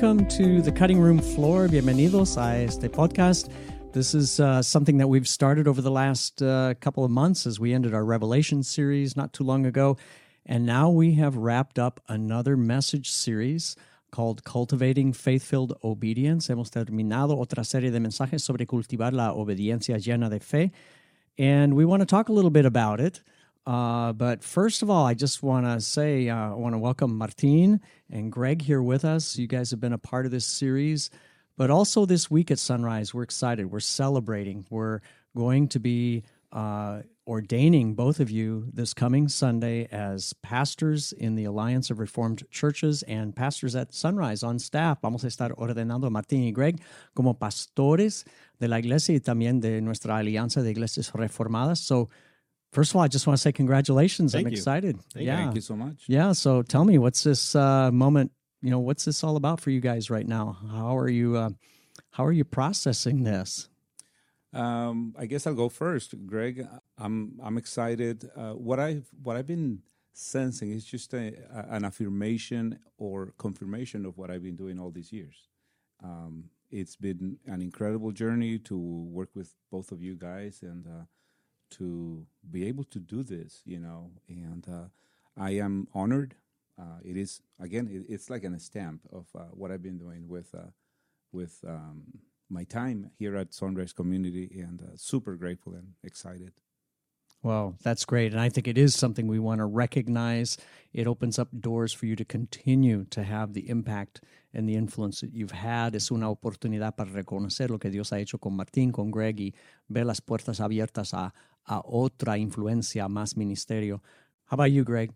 welcome to the cutting room floor. Bienvenidos a este podcast. This is uh, something that we've started over the last uh, couple of months as we ended our Revelation series not too long ago. And now we have wrapped up another message series called Cultivating Faith Filled Obedience. Hemos terminado otra serie de mensajes sobre cultivar la obediencia llena de fe. And we want to talk a little bit about it. Uh, but first of all, I just want to say uh, I want to welcome Martin and Greg here with us. You guys have been a part of this series, but also this week at Sunrise, we're excited. We're celebrating. We're going to be uh, ordaining both of you this coming Sunday as pastors in the Alliance of Reformed Churches and pastors at Sunrise on staff. Vamos a estar ordenando Martín y Greg como pastores de la iglesia y también de nuestra Alianza de Iglesias Reformadas. So, first of all, I just want to say congratulations. Thank I'm you. excited. Thank yeah. Thank you so much. Yeah. So tell me, what's this uh, moment? You know, what's this all about for you guys right now? How are you? Uh, how are you processing this? Um, I guess I'll go first, Greg. I'm I'm excited. Uh, what I've what I've been sensing is just a, a, an affirmation or confirmation of what I've been doing all these years. Um, it's been an incredible journey to work with both of you guys and uh, to be able to do this. You know, and uh, I am honored. Uh, it is again, it, it's like an stamp of uh, what I've been doing with uh, with um, my time here at Sunrise Community, and uh, super grateful and excited. Well, that's great. And I think it is something we want to recognize. It opens up doors for you to continue to have the impact and the influence that you've had. Es una oportunidad para reconocer lo que Dios ha hecho con Martín, con Greg y ver las puertas abiertas a, a otra influencia, más ministerio. How about you, Greg?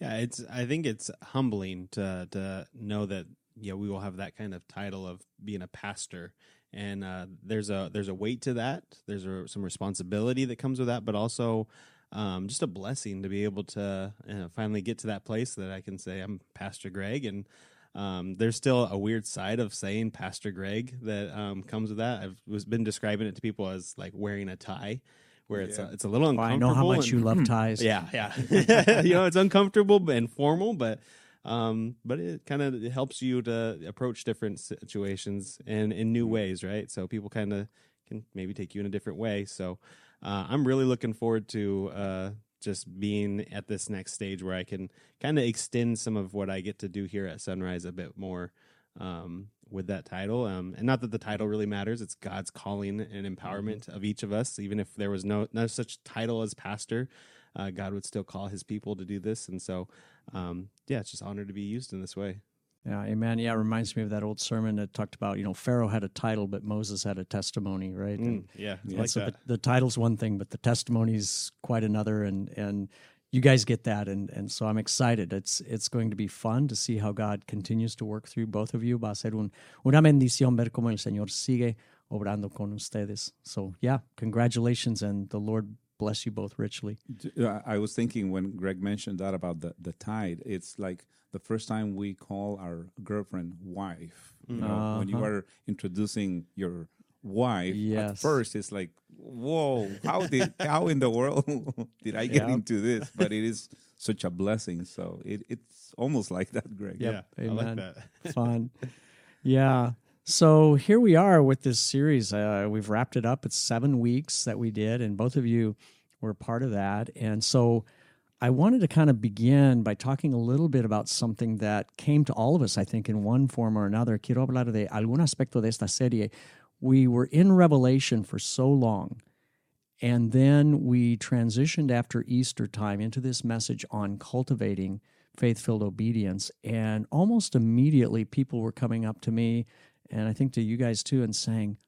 Yeah, it's. I think it's humbling to to know that yeah we will have that kind of title of being a pastor, and uh, there's a there's a weight to that. There's a, some responsibility that comes with that, but also um, just a blessing to be able to finally get to that place that I can say I'm Pastor Greg and. Um, there's still a weird side of saying Pastor Greg that um, comes with that. I've was been describing it to people as like wearing a tie, where it's Yeah. a, it's a little Oh, I know how much and- you love ties. yeah, yeah. you know, it's uncomfortable and formal, but um, but it kind of helps you to approach different situations and in new ways, right? So people kind of can maybe take you in a different way. So uh, I'm really looking forward to uh, just being at this next stage where I can kind of extend some of what I get to do here at Sunrise a bit more. Um, with that title, um, and not that the title really matters. It's God's calling and empowerment of each of us. Even if there was no no such title as pastor, uh, God would still call His people to do this. And so, um, yeah, it's just honored to be used in this way. Yeah, amen. Yeah, it reminds me of that old sermon that talked about, you know, Pharaoh had a title, but Moses had a testimony, right? And, yeah, and like so that. The, the title's one thing, but the testimony's quite another. And and you guys get that, and and so I'm excited. It's it's going to be fun to see how God continues to work through both of you. Va a ser un, una bendición ver cómo el Señor sigue obrando con ustedes. So yeah, congratulations, and the Lord bless you both richly. Uh, I was thinking when Greg mentioned that about the, the tide, it's like the first time we call our girlfriend wife. You know, when you Uh-huh. are introducing your wife, Yes. at first it's like, whoa, how did how in the world did I get Yeah. into this? But it is such a blessing. So it, it's almost like that, Greg. yeah, I Amen. like that. fun. Yeah. So here we are with this series. Uh, we've wrapped it up. It's seven weeks that we did, and both of you were part of that. And so I wanted to kind of begin by talking a little bit about something that came to all of us, I think, in one form or another. Quiero hablar de algún aspecto de esta serie. We were in Revelation for so long. And then we transitioned after Easter time into this message on cultivating faith filled obedience. And almost immediately, people were coming up to me, and I think to you guys too, and saying,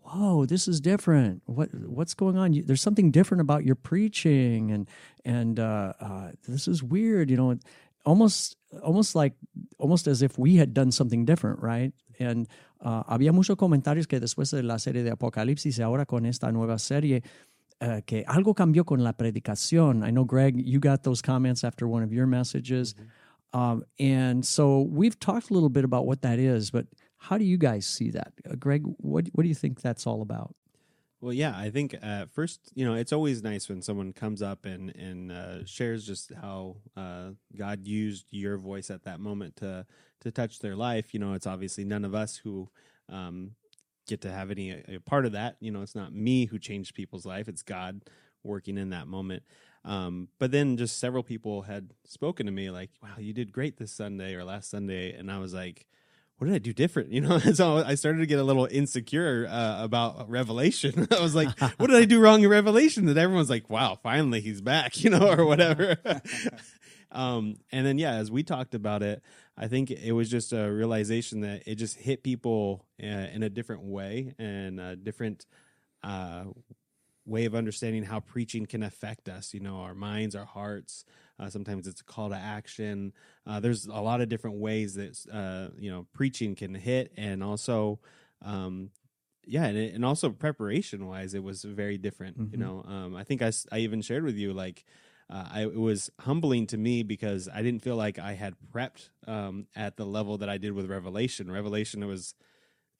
Whoa, this is different. What what's going on? There's something different about your preaching, and and uh, uh, this is weird. You know, almost almost like almost as if we had done something different, right? And uh, había muchos comentarios que después de la serie de Apocalipsis y ahora con esta nueva serie uh, que algo cambió con la predicación. I know, Greg, you got those comments after one of your messages. Um, and so we've talked a little bit about what that is, but how do you guys see that? Uh, Greg, what, what do you think that's all about? Well, yeah, I think uh, first, you know, it's always nice when someone comes up and and uh, shares just how uh, God used your voice at that moment to to touch their life. You know, it's obviously none of us who um, get to have any a part of that. You know, it's not me who changed people's life; it's God working in that moment. Um, but then just several people had spoken to me like, "Wow, you did great this Sunday or last Sunday," and I was like what did I do different? You know, so I started to get a little insecure uh, about Revelation. I was like, what did I do wrong in Revelation? That everyone's like, wow, finally he's back, you know, or whatever. um, and then, yeah, as we talked about it, I think it was just a realization that it just hit people uh, in a different way and a different uh, way of understanding how preaching can affect us, you know, our minds, our hearts. Uh, sometimes it's a call to action. Uh, there's a lot of different ways that uh, you know preaching can hit, and also, um, yeah, and, and also preparation wise, it was very different. Mm-hmm. You know, um, I think I, I even shared with you like uh, I, it was humbling to me because I didn't feel like I had prepped um, at the level that I did with Revelation. Revelation, it was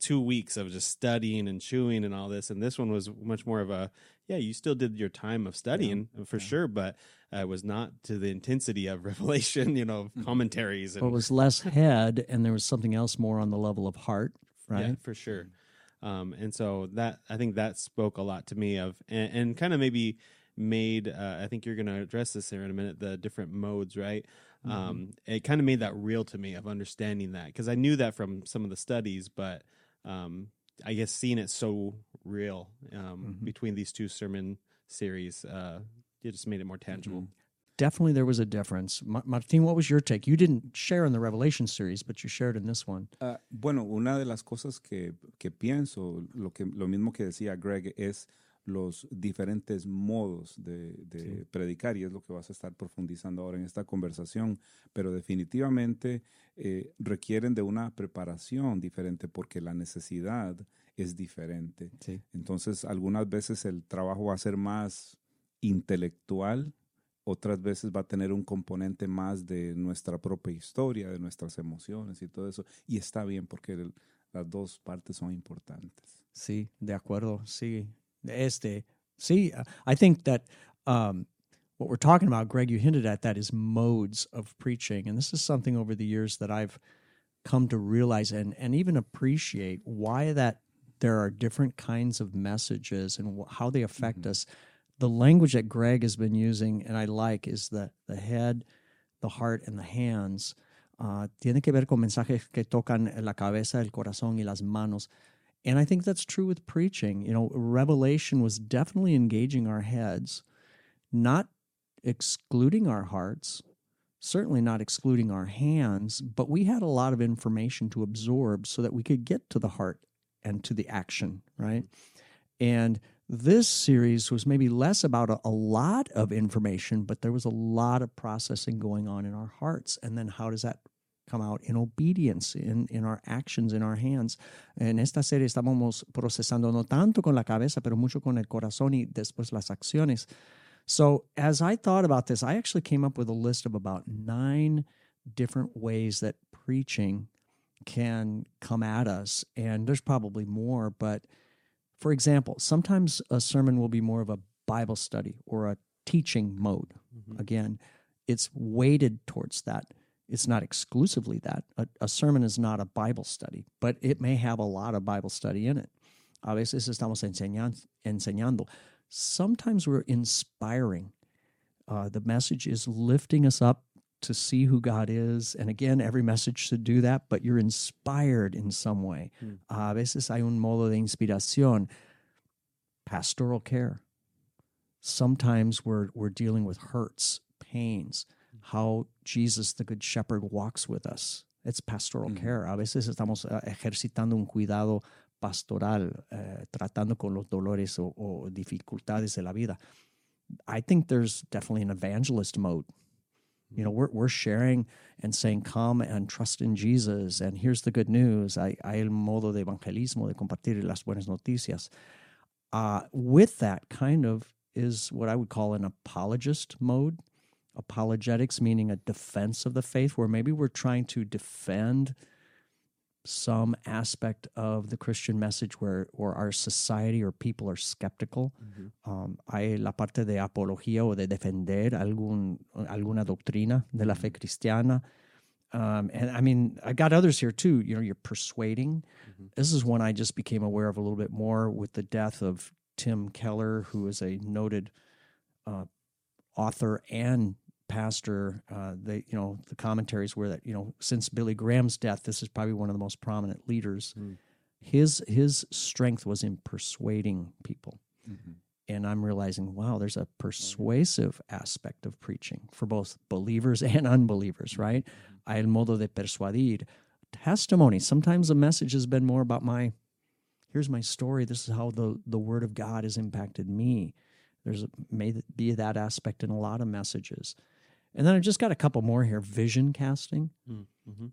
two weeks of just studying and chewing and all this, and this one was much more of a yeah, you still did your time of studying yeah. for yeah. sure, but uh, it was not to the intensity of Revelation, you know, commentaries. And, well, it was less head, and there was something else more on the level of heart, right? Yeah, for sure. Um, and so that I think that spoke a lot to me of, and, and kind of maybe made. Uh, I think you're going to address this here in a minute. The different modes, right? Mm-hmm. Um, it kind of made that real to me of understanding that because I knew that from some of the studies, but um, I guess seeing it so real um, mm-hmm. between these two sermon series, uh, it just made it more tangible. Mm-hmm. Definitely, there was a difference. Martin, what was your take? You didn't share in the Revelation series, but you shared in this one. Uh, bueno, una de las cosas que, que pienso, lo, que, lo mismo que decía Greg, es los diferentes modos de, de sí. predicar y es lo que vas a estar profundizando ahora en esta conversación, pero definitivamente eh, requieren de una preparación diferente porque la necesidad es diferente. Sí. Entonces, algunas veces el trabajo va a ser más intelectual, otras veces va a tener un componente más de nuestra propia historia, de nuestras emociones y todo eso. Y está bien porque el, las dos partes son importantes. Sí, de acuerdo, sí. Este, sí, I think that um, what we're talking about, Greg, you hinted at that is modes of preaching. And this is something over the years that I've come to realize and, and even appreciate why that there are different kinds of messages and how they affect mm-hmm. us. The language that Greg has been using and I like is the, the head, the heart, and the hands. Uh, tiene que ver con mensajes que tocan la cabeza, el corazón y las manos. And I think that's true with preaching. You know, Revelation was definitely engaging our heads, not excluding our hearts, certainly not excluding our hands, but we had a lot of information to absorb so that we could get to the heart and to the action, right? And this series was maybe less about a, a, lot of information, but there was a lot of processing going on in our hearts. And then how does that come out in obedience, in, in our actions, in our hands? En esta serie estábamos procesando no tanto con la cabeza, pero mucho con el corazón y después las acciones. So as I thought about this, I actually came up with a list of about nine different ways that preaching can come at us. And there's probably more, but for example, sometimes a sermon will be more of a Bible study or a teaching mode. Mm-hmm. Again, it's weighted towards that. It's not exclusively that. A, a, sermon is not a Bible study, but it may have a lot of Bible study in it. A veces estamos enseñando. Sometimes we're inspiring. Uh, the message is lifting us up to see who God is. And again, every message should do that, but you're inspired in some way. Mm. A veces hay un modo de inspiración. Pastoral care. Sometimes we're, we're dealing with hurts, pains, how Jesus, the Good Shepherd, walks with us. It's pastoral mm. care. A veces estamos uh, ejercitando un cuidado pastoral, uh, tratando con los dolores o, o dificultades de la vida. I think there's definitely an evangelist mode you know, we're, we're sharing and saying, come and trust in Jesus. And here's the good news. Hay, hay el modo de evangelismo, de compartir las buenas noticias. Uh, with that kind of is what I would call an apologist mode. Apologetics meaning a defense of the faith, where maybe we're trying to defend some aspect of the Christian message where or our society or people are skeptical. Um, hay la parte de apología o de defender algún, alguna doctrina de la fe cristiana. Um, and I mean, I got others here too. You know, you're persuading. This is one I just became aware of a little bit more with the death of Tim Keller, who is a noted uh, author and pastor. Uh, they, you know, the commentaries were that you know, since Billy Graham's death, this is probably one of the most prominent leaders. Hmm. His his strength was in persuading people, mm-hmm. and I'm realizing, wow, there's a persuasive aspect of preaching for both believers and unbelievers, mm-hmm. right? Mm-hmm. Hay el modo de persuadir. Testimony. Sometimes the message has been more about my here's my story. This is how the, the word of God has impacted me. There's a, may be that aspect in a lot of messages. And then I just got a couple more here. Vision casting,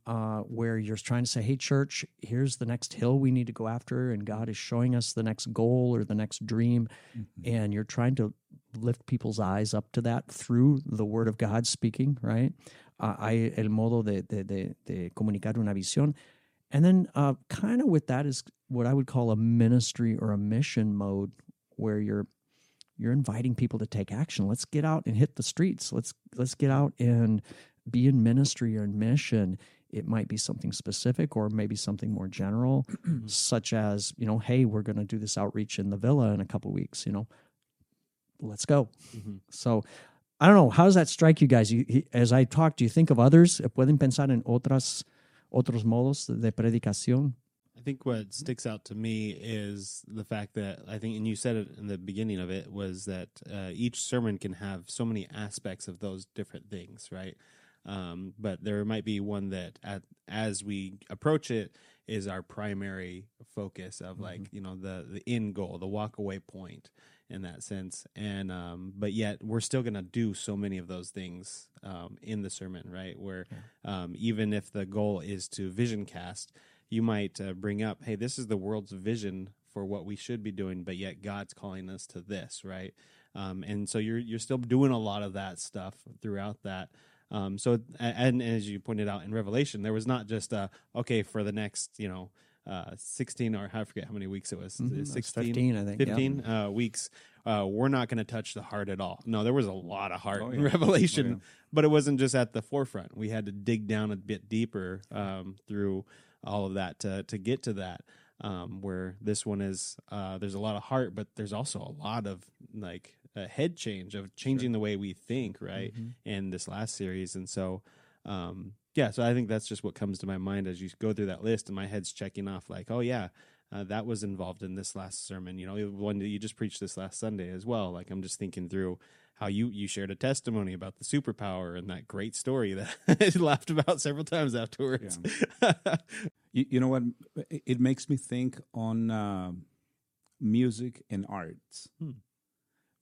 uh, where you're trying to say, hey, church, here's the next hill we need to go after. And God is showing us the next goal or the next dream. And you're trying to lift people's eyes up to that through the word of God speaking, right? Uh, hay el modo de, de, de, de comunicar una visión. And then, uh, kind of with that is what I would call a ministry or a mission mode, where you're you're inviting people to take action. Let's get out and hit the streets. Let's let's get out and be in ministry or in mission. It might be something specific or maybe something more general, such as you know, hey, we're going to do this outreach in the villa in a couple weeks. You know, let's go. Mm-hmm. So. I don't know. How does that strike you guys? You, he- as I talk, do you think of others? ¿Pueden pensar en otras, otros modos de predicación? I think what sticks out to me is the fact that I think, and you said it in the beginning of it, was that uh, each sermon can have so many aspects of those different things, right? Um, but there might be one that, at, as we approach it, is our primary focus of like you know the the end goal, the walk away point, in that sense. And um, but yet we're still going to do so many of those things um, in the sermon, right? Where um, even if the goal is to vision cast, you might uh, bring up, hey, this is the world's vision for what we should be doing, but yet God's calling us to this, right? Um, and so you're you're still doing a lot of that stuff throughout that. Um, so a- and, as you pointed out in Revelation, there was not just uh okay for the next you know uh, 16 or I forget how many weeks it was Mhm, that's 16 15, I think, yeah. 15 uh, weeks uh, we're not going to touch the heart at all no there was a lot of heart Oh, in revelation Oh, yeah. but it wasn't just at the forefront we had to dig down a bit deeper um, through all of that to, to get to that um, where this one is uh, there's a lot of heart but there's also a lot of like a head change of changing the way we think right in this last series. And so um, yeah so i think that's just what comes to my mind as you go through that list and my head's checking off like oh yeah uh, that was involved in this last sermon. You know one that you just preached this last sunday as well. Like i'm just thinking through how you you shared a testimony about the superpower and that great story that i laughed about several times afterwards. You, you know what? It makes me think on um music and arts,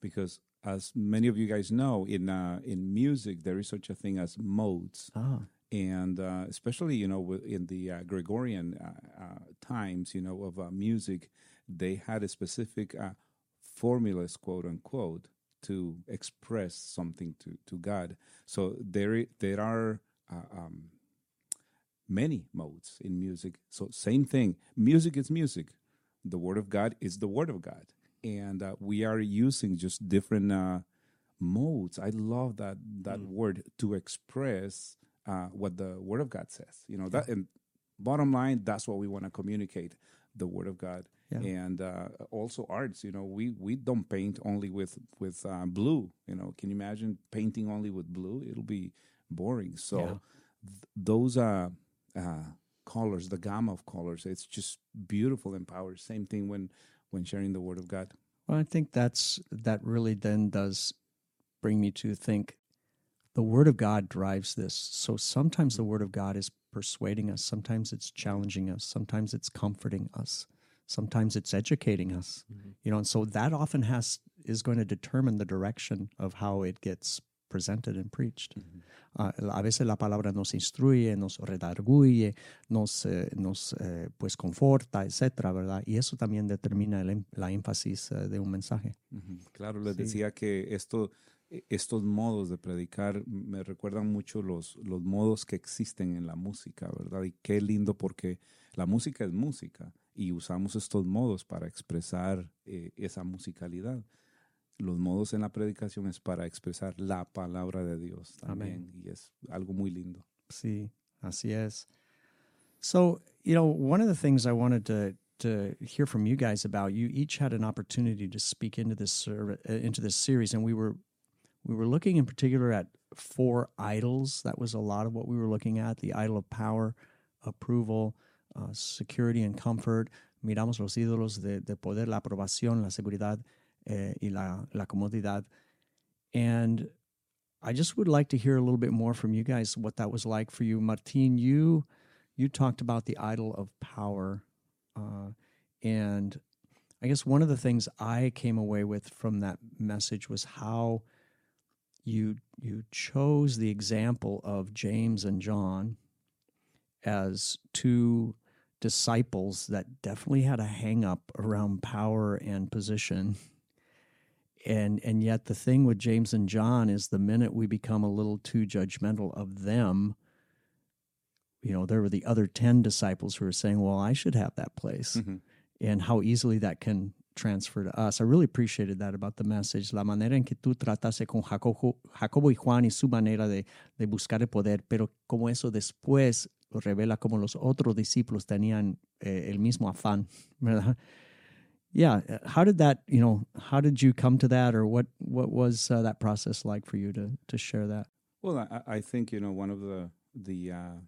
because as many of you guys know, in uh, in music there is such a thing as modes, Ah, and uh, especially you know in the uh, Gregorian uh, uh, times, you know of uh, music, they had a specific uh, formulas, quote unquote, to express something to to God. So there there are. Uh, um, many modes in music. So same thing. Music is music. The word of God is the word of God, and uh, we are using just different uh, modes. I love that that word to express uh, what the word of God says. You know that, and bottom line, that's what we want to communicate: the word of God. Yeah. And uh, also arts, you know, we, we don't paint only with with uh, blue. You know, can you imagine painting only with blue? It'll be boring. So Yeah. th- those uh, uh, colors, the gamma of colors, it's just beautiful and power. Same thing when when sharing the word of God. Well, I think that's that really then does bring me to think the word of God drives this. So sometimes the word of God is persuading us, sometimes it's challenging us, sometimes it's comforting us, sometimes it's educating us. You know, and so that often has is going to determine the direction of how it gets presented and preached. Ah, a veces la palabra nos instruye, nos redarguye, nos, eh, nos eh, pues conforta, etcétera, ¿verdad? Y eso también determina el em- la énfasis eh, de un mensaje. Ujú. Claro, les decía que esto, e- estos modos de predicar me recuerdan mucho los, los modos que existen en la música, ¿verdad? Y qué lindo porque la música es música y usamos estos modos para expresar eh, esa musicalidad. Los modos en la predicación es para expresar la palabra de Dios también y es algo muy lindo. Sí, así es. So, you know, one of the things I wanted to to hear from you guys about, you each had an opportunity to speak into this service, into this series, and we were we were looking in particular at four idols. That was a lot of what we were looking at: the idol of power, approval, uh, security, and comfort. Miramos los ídolos de, de poder, la aprobación, la seguridad eh, y la, la comodidad. And I just would like to hear a little bit more from you guys what that was like for you. Martin, you you talked about the idol of power. Uh, and I guess one of the things I came away with from that message was how you you chose the example of James and John as two disciples that definitely had a hang up around power and position. And and yet the thing with James and John is the minute we become a little too judgmental of them, you know, there were the other 10 disciples who were saying, well, I should have that place. Mm-hmm. And how easily that can transfer to us. I really appreciated that about the message. La manera en que tú trataste con Jacobo, Jacobo y Juan y su manera de, de buscar el poder, pero como eso después revela como los otros discípulos tenían eh, el mismo afán, ¿verdad? Yeah, how did that, you know, how did you come to that or what what was uh, that process like for you to to share that? Well, I, I think, you know, one of the the uh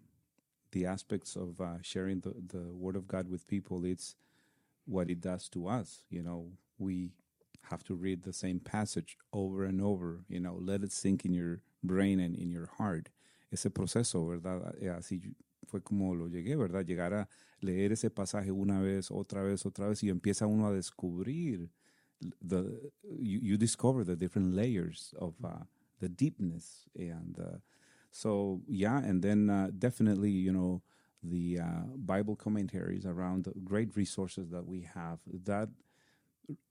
the aspects of uh, sharing the, the word of God with people, it's what it does to us. You know, we have to read the same passage over and over, you know, let it sink in your brain and in your heart. Ese proceso, ¿verdad? Eh, así fue como lo llegué, ¿verdad? Llegar a leer ese pasaje una vez, otra vez, otra vez, y empieza uno a descubrir, the, you, you discover the different layers of uh, the deepness and uh, so yeah, and then uh, definitely you know the uh, Bible commentaries around great resources that we have that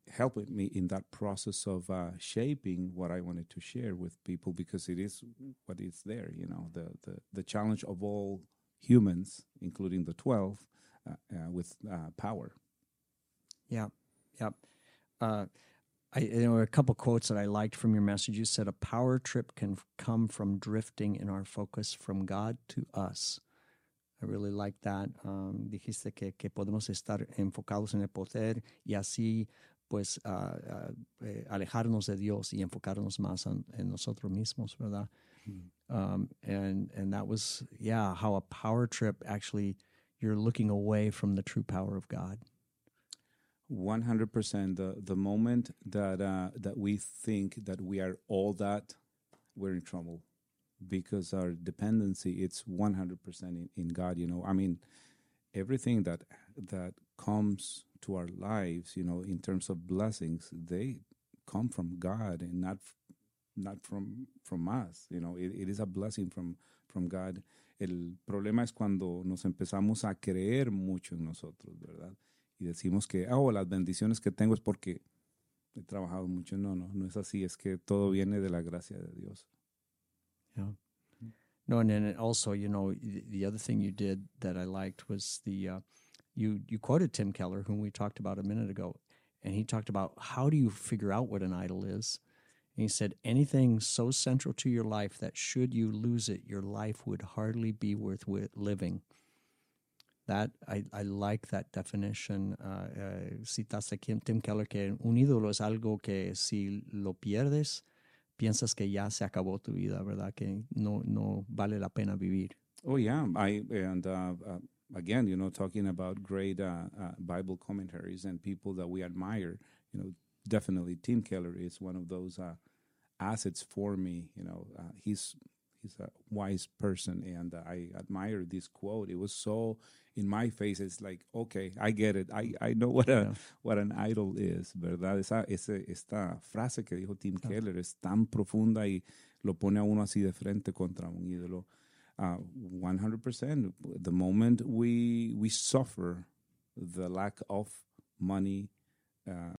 helped me in that process of uh, shaping what I wanted to share with people because it is what is there. You know, the the, the challenge of all humans, including the twelve, uh, uh, with uh, power. Yeah, yeah. I, there were a couple quotes that I liked from your message. You said a power trip can come from drifting in our focus from God to us. I really like that. Um, dijiste que, que podemos estar enfocados en el poder y así pues uh, uh, eh, alejarnos de Dios y enfocarnos más en, en nosotros mismos, ¿verdad? Um, and and that was yeah how a power trip actually you're looking away from the true power of God. 100% the the moment that uh, that we think that we are all that we're in trouble because our dependency it's 100% in, in God you know i mean everything that that comes to our lives you know in terms of blessings they come from God and not not from from us you know it, it is a blessing from from God el problema es cuando nos empezamos a creer mucho en nosotros verdad y decimos que, oh, las bendiciones que tengo es porque he trabajado mucho. No, no, no es así. Es que todo viene de la gracia de Dios. Yeah. No, and then also, you know, the other thing you did that I liked was the uh, you you quoted Tim Keller, whom we talked about a minute ago, and he talked about how do you figure out what an idol is. And he said, anything so central to your life that should you lose it, your life would hardly be worth living. That I, I like that definition. Uh, uh, Tim Keller que un ídolo es algo que si lo pierdes, piensas que ya se acabó tu vida, ¿verdad? Que no, no vale la pena vivir. Oh yeah, I and uh, uh, again, you know, talking about great uh, uh, Bible commentaries and people that we admire. You know, definitely Tim Keller is one of those uh, assets for me. You know, uh, he's he's a wise person, and I admire this quote. It was so in my face. It's like, okay, I get it. I, I know what a yeah. what an idol is, verdad. Esa, ese, esta frase que dijo Tim. Keller es tan profunda y lo pone a uno así de frente contra un ídolo. Uh, 100%. The moment we we suffer the lack of money, uh,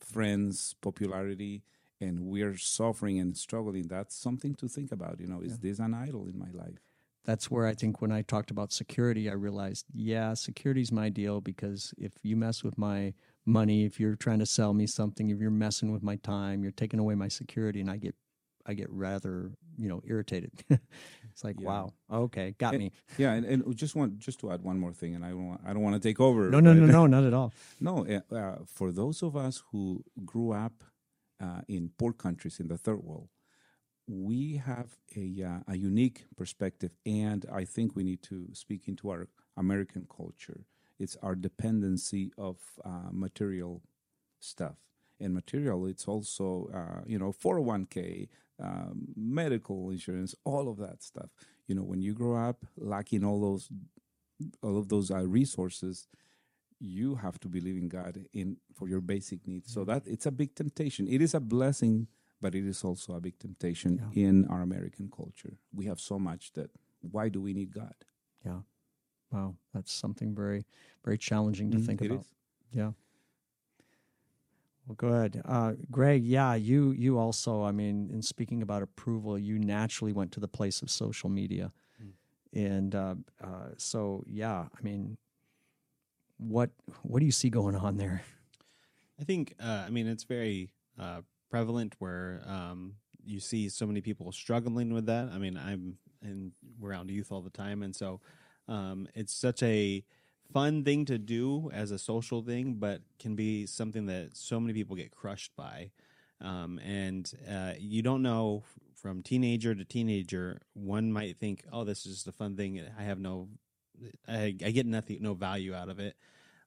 friends, popularity, and we're suffering and struggling, that's something to think about. You know, is yeah. this an idol in my life? that's where I think when I talked about security, I realized, yeah, security's my deal because if you mess with my money, if you're trying to sell me something, if you're messing with my time, you're taking away my security, and I get, I get rather, you know, irritated. it's like, Yeah. wow, okay, got And- me. Yeah, and, and just want just to add one more thing, and I don't want, I don't want to take over. No, no, no, no, not at all. No, uh, uh, for those of us who grew up uh, in poor countries in the third world, we have a, uh, a unique perspective, and I think we need to speak into our American culture. It's our dependency of uh, material stuff. And material, it's also, uh, you know, 401k, um, medical insurance, all of that stuff. You know, when you grow up lacking all those, all of those uh, resources, you have to believe in God in for your basic needs. So that it's a big temptation. It is a blessing, but it is also a big temptation Yeah. in our American culture. We have so much that why do we need God? Yeah. Wow, that's something very, very challenging to Mhm, think it about. is. Yeah. Well, good, uh, Greg. Yeah, you you also. I mean, in speaking about approval, you naturally went to the place of social media, and uh, uh, so yeah. I mean, what what do you see going on there? I think, uh, I mean, it's very uh, prevalent where um, you see so many people struggling with that. I mean, I'm around youth all the time, and so um, it's such a fun thing to do as a social thing, but can be something that so many people get crushed by. Um, and uh, you don't know from teenager to teenager. One might think, "Oh, this is just a fun thing. I have no, I, I get nothing, no value out of it."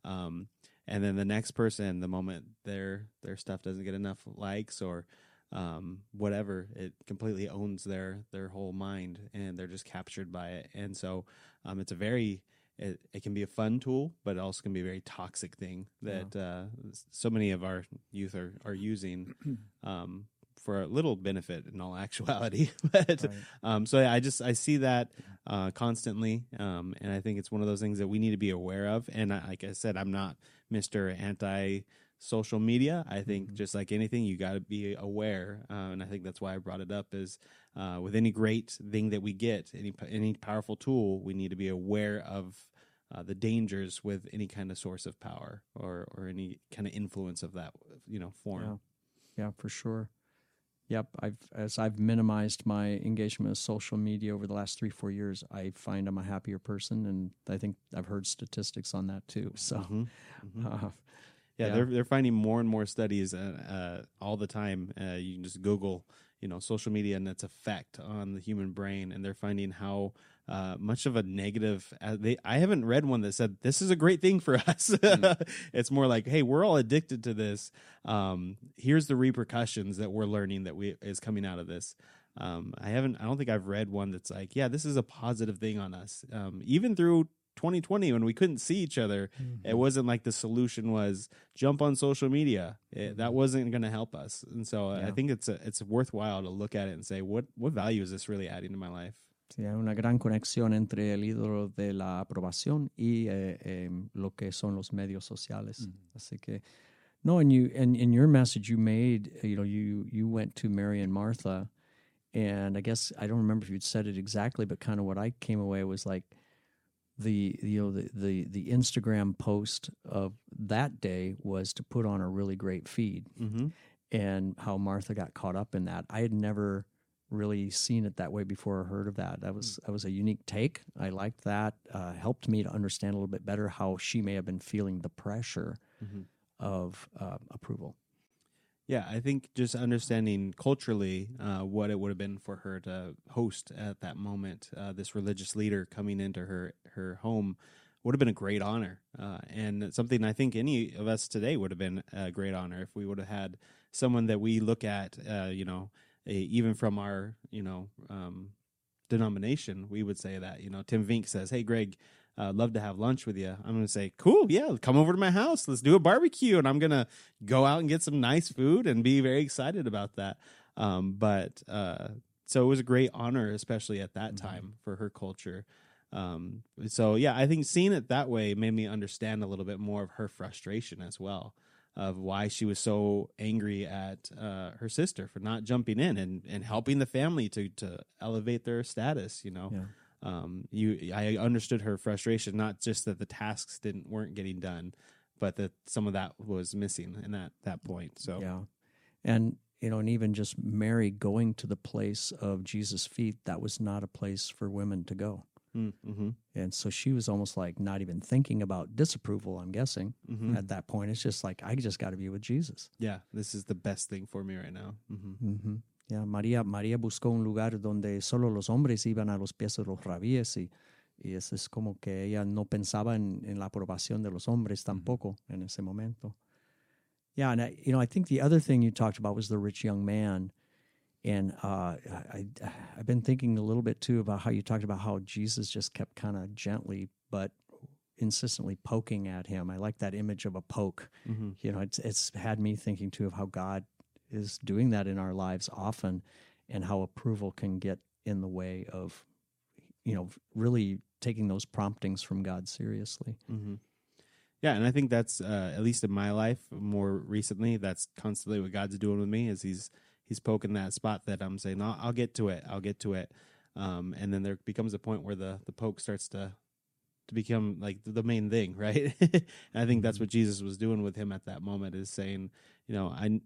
Um, and then the next person the moment their their stuff doesn't get enough likes or um, whatever it completely owns their their whole mind and they're just captured by it. And so um, it's a very it, it can be a fun tool but it also can be a very toxic thing that uh, so many of our youth are, are using. Um, for a little benefit in all actuality but Right. um, so yeah, I just I see that uh, constantly, um, and I think it's one of those things that we need to be aware of. And I, like I said, I'm not Mister Anti social media. I think just like anything, you got to be aware, uh, and I think that's why I brought it up. Is uh, with any great thing that we get, any any powerful tool, we need to be aware of. Uh, the dangers with any kind of source of power or or any kind of influence of that you know form. Yeah. Yeah, for sure. Yep, I've as I've minimized my engagement with social media over the last three four years, I find I'm a happier person, and I think I've heard statistics on that too. So, Mhm. Mhm. uh, Yeah, Yeah. they're they're finding more and more studies uh, uh, all the time. Uh, you can just Google, you know, social media and its effect on the human brain, and they're finding how uh, much of a negative. Uh, they I haven't read one that said this is a great thing for us. it's more like, hey, we're all addicted to this. Um, here's the repercussions that we're learning that we is coming out of this. Um, I haven't. I don't think I've read one that's like, yeah, this is a positive thing on us. Um, even through 2020 when we couldn't see each other it wasn't like the solution was jump on social media it, that wasn't going to help us and so uh, i think it's a, it's worthwhile to look at it and say what what value is this really adding to my life sí, hay una gran conexión entre el ídolo de la aprobación y eh, em, lo que son los medios sociales. Así que, no, and you and in your message you made, you know, you you went to Mary and Martha, and I guess I don't remember if you'd said it exactly, but kind of what I came away was like the you know the the the Instagram post of that day was to put on a really great feed, mm-hmm. and how Martha got caught up in that. I had never really seen it that way before or heard of that. That was that was a unique take. I liked that. Uh, helped me to understand a little bit better how she may have been feeling the pressure Mhm. of uh, approval. yeah i think just understanding culturally uh, what it would have been for her to host at that moment uh, this religious leader coming into her her home would have been a great honor uh, and something i think any of us today would have been a great honor if we would have had someone that we look at uh, you know a, even from our you know um, denomination we would say that you know tim vink says hey greg uh, love to have lunch with you. I'm going to say, cool, yeah, come over to my house. Let's do a barbecue. And I'm going to go out and get some nice food and be very excited about that. Um, but uh, so it was a great honor, especially at that time for her culture. Um, so yeah, I think seeing it that way made me understand a little bit more of her frustration as well, of why she was so angry at uh, her sister for not jumping in and, and helping the family to to elevate their status. You know, Yeah. um, you I understood her frustration, not just that the tasks didn't weren't getting done, but that some of that was missing in that that point. So Yeah. And, you know, and even just Mary going to the place of Jesus' feet, that was not a place for women to go. Mm-hmm. And so she was almost like not even thinking about disapproval, I'm guessing, Mm-hmm. at that point. It's just like, I just got to be with Jesus. yeah, this is the best thing for me right now. hmm Ujú. Ya, María, María buscó un lugar donde solo los hombres iban a los pies de los rabíes y, y eso es como que ella no pensaba en, en la aprobación de los hombres tampoco en ese momento. Yeah, and I, you know, I think the other thing you talked about was the rich young man, and uh, I, I've been thinking a little bit too about how you talked about how Jesus just kept kind of gently but insistently poking at him. I like that image of a poke hmm you know it's it's had me thinking too of how god is doing that in our lives often and how approval can get in the way of you know really taking those promptings from god seriously hmm Yeah, and I think that's uh, at least in my life more recently. That's constantly what God's doing with me is he's he's poking that spot that I'm saying, "No, I'll get to it. I'll get to it." Um, and then there becomes a point where the the poke starts to to become like the main thing, right? and I think that's what Jesus was doing with him at that moment is saying, you know, I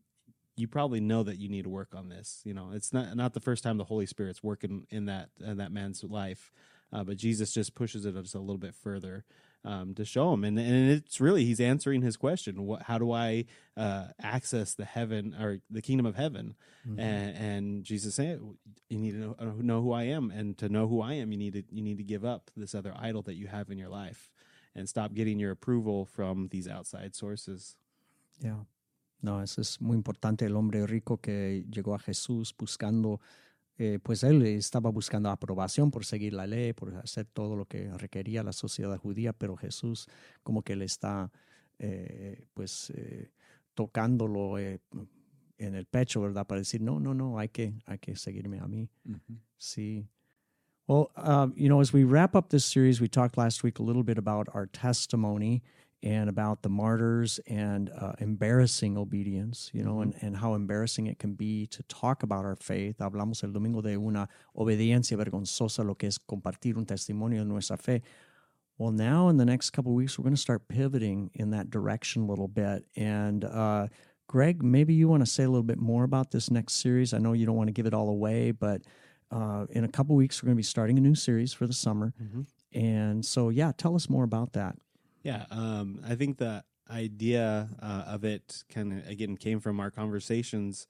you probably know that you need to work on this. You know, it's not not the first time the Holy Spirit's working in that in that man's life, uh, but Jesus just pushes it just a little bit further um, to show him, and and it's really he's answering his question: what, how do I uh, access the heaven or the kingdom of heaven? And, and Jesus said, you need to know, uh, know who I am, and to know who I am, you need to you need to give up this other idol that you have in your life, and stop getting your approval from these outside sources. yeah. No eso es muy importante. El hombre rico que llegó a Jesús buscando eh, pues él estaba buscando aprobación por seguir la ley, por hacer todo lo que requería la sociedad judía, pero Jesús como que le está eh, pues eh, tocándolo en el pecho, ¿verdad? Para decir, no, no, no, hay que, hay que seguirme a mí. See. Well, um, you know, as we wrap up this series, we talked last week a little bit about our testimony and about the martyrs and uh, embarrassing obedience, you know, and, and how embarrassing it can be to talk about our faith. Hablamos el domingo de una obediencia vergonzosa, lo que es compartir un testimonio de nuestra fe. Well, now in the next couple of weeks, we're going to start pivoting in that direction a little bit. And uh, Greg, maybe you want to say a little bit more about this next series. I know you don't want to give it all away, but uh, in a couple of weeks, we're going to be starting a new series for the summer. And so, yeah, tell us more about that. Yeah, um, I think the idea uh, of it kind of again came from our conversations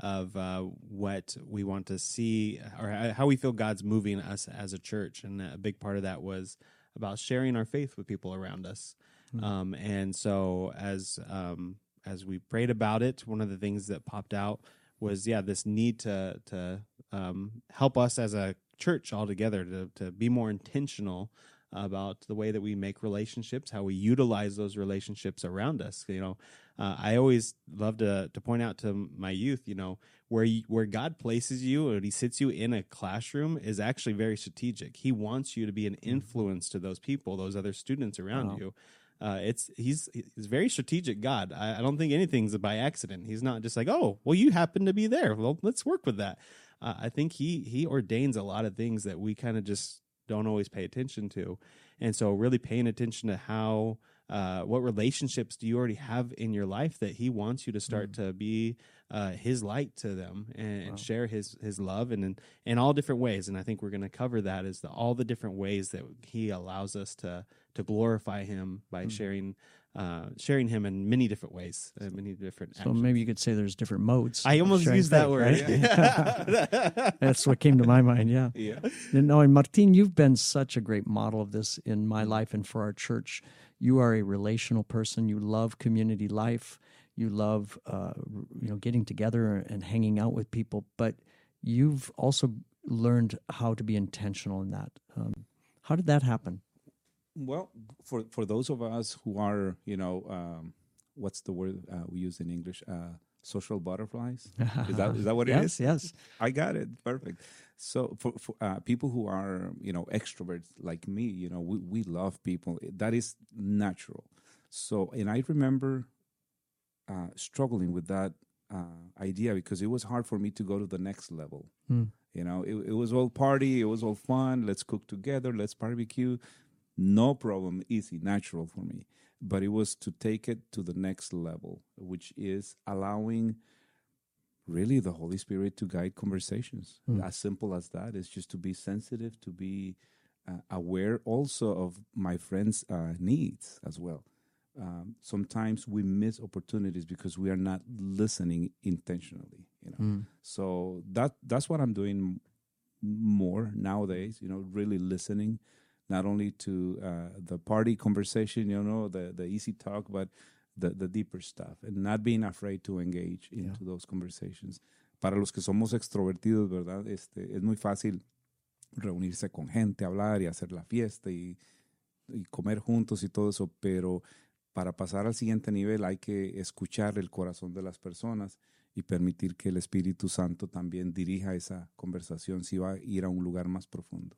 of uh, what we want to see or how- we feel God's moving us as a church, and a big part of that was about sharing our faith with people around us. Um, and so as um, as we prayed about it, one of the things that popped out was yeah this need to to um, help us as a church altogether to to be more intentional about the way that we make relationships, how we utilize those relationships around us. You know, uh, I always love to to point out to my youth, you know, where you, where God places you and He sits you in a classroom is actually very strategic. He wants you to be an influence to those people, those other students around Wow. you. Uh, it's he's he's very strategic God. I, I don't think anything's by accident. He's not just like, oh, well, you happen to be there. Well, let's work with that. Uh, I think he he ordains a lot of things that we kind of just don't always pay attention to, and so really paying attention to how uh, what relationships do you already have in your life that he wants you to start to be uh, his light to them and, and share his his love and in, in all different ways. And I think we're going to cover that as the, all the different ways that he allows us to to glorify him by sharing uh, sharing him in many different ways, uh, many different. So maybe you could say there's different modes. I almost used that word. right? That's what came to my mind. Yeah. Yeah. And No, and Martin, you've been such a great model of this in my life and for our church. You are a relational person. You love community life. You love, uh, you know, getting together and hanging out with people. But you've also learned how to be intentional in that. Um, how did that happen? Well, for for those of us who are, you know, um, what's the word uh, we use in English? Uh, social butterflies. Is that is that what it yes, is? yes. I got it. Perfect. So for, for uh, people who are, you know, extroverts like me, you know, we, we love people. That is natural. So, and I remember uh, struggling with that uh, idea because it was hard for me to go to the next level. Hmm. You know, it, it was all party, it was all fun. Let's cook together, let's barbecue. No problem, easy, natural for me. But it was to take it to the next level, which is allowing really the Holy Spirit to guide conversations. As simple as that is just to be sensitive, to be uh, aware also of my friends' uh, needs as well. Um, sometimes we miss opportunities because we are not listening intentionally. You know, so that that's what I'm doing more nowadays. You know, really listening, not only to uh, the party conversation, you know, the the easy talk, but the the deeper stuff, and not being afraid to engage into those conversations. Para los que somos extrovertidos, verdad, este, es muy fácil reunirse con gente, hablar y hacer la fiesta y, y comer juntos y todo eso, pero para pasar al siguiente nivel hay que escuchar el corazón de las personas y permitir que el Espíritu Santo también dirija esa conversación si va a ir a un lugar más profundo.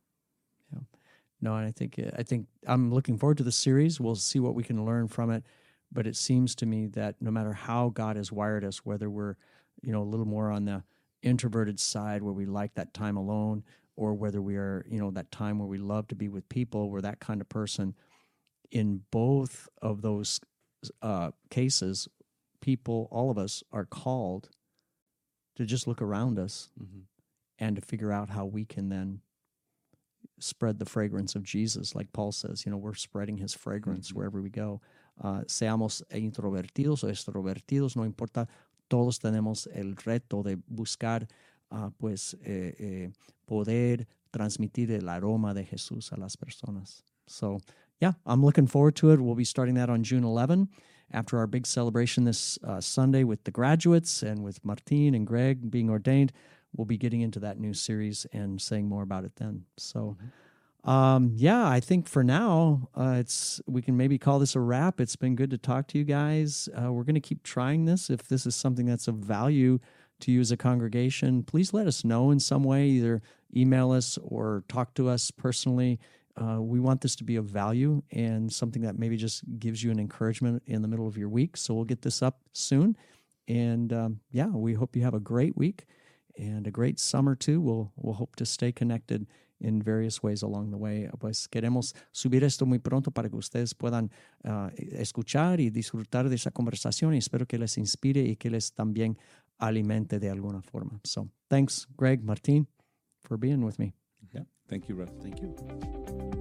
No, and I think I think I'm looking forward to the series. We'll see what we can learn from it. But it seems to me that no matter how God has wired us, whether we're you know a little more on the introverted side where we like that time alone, or whether we are you know that time where we love to be with people, we're that kind of person. In both of those uh, cases, people, all of us, are called to just look around us and to figure out how we can then spread the fragrance of Jesus, like Paul says. You know, we're spreading his fragrance wherever we go. Uh, seamos introvertidos o extrovertidos, no importa, todos tenemos el reto de buscar, uh, pues, eh, eh, poder transmitir el aroma de Jesús a las personas. So, yeah, I'm looking forward to it. We'll be starting that on June 11 after our big celebration this uh, Sunday with the graduates and with Martin and Greg being ordained. We'll be getting into that new series and saying more about it then. So, um, yeah, I think for now, uh, it's we can maybe call this a wrap. It's been good to talk to you guys. Uh, we're going to keep trying this. If this is something that's of value to you as a congregation, please let us know in some way. Either email us or talk to us personally. Uh, we want this to be of value and something that maybe just gives you an encouragement in the middle of your week. So we'll get this up soon. And um, yeah, we hope you have a great week and a great summer too. We'll we'll hope to stay connected in various ways along the way. Pues queremos subir esto muy pronto para que ustedes puedan uh, escuchar y disfrutar de esa conversación y espero que les inspire y que les también alimente de alguna forma. So thanks, Greg, Martin, for being with me. Yeah. Thank you, Russ. Thank you.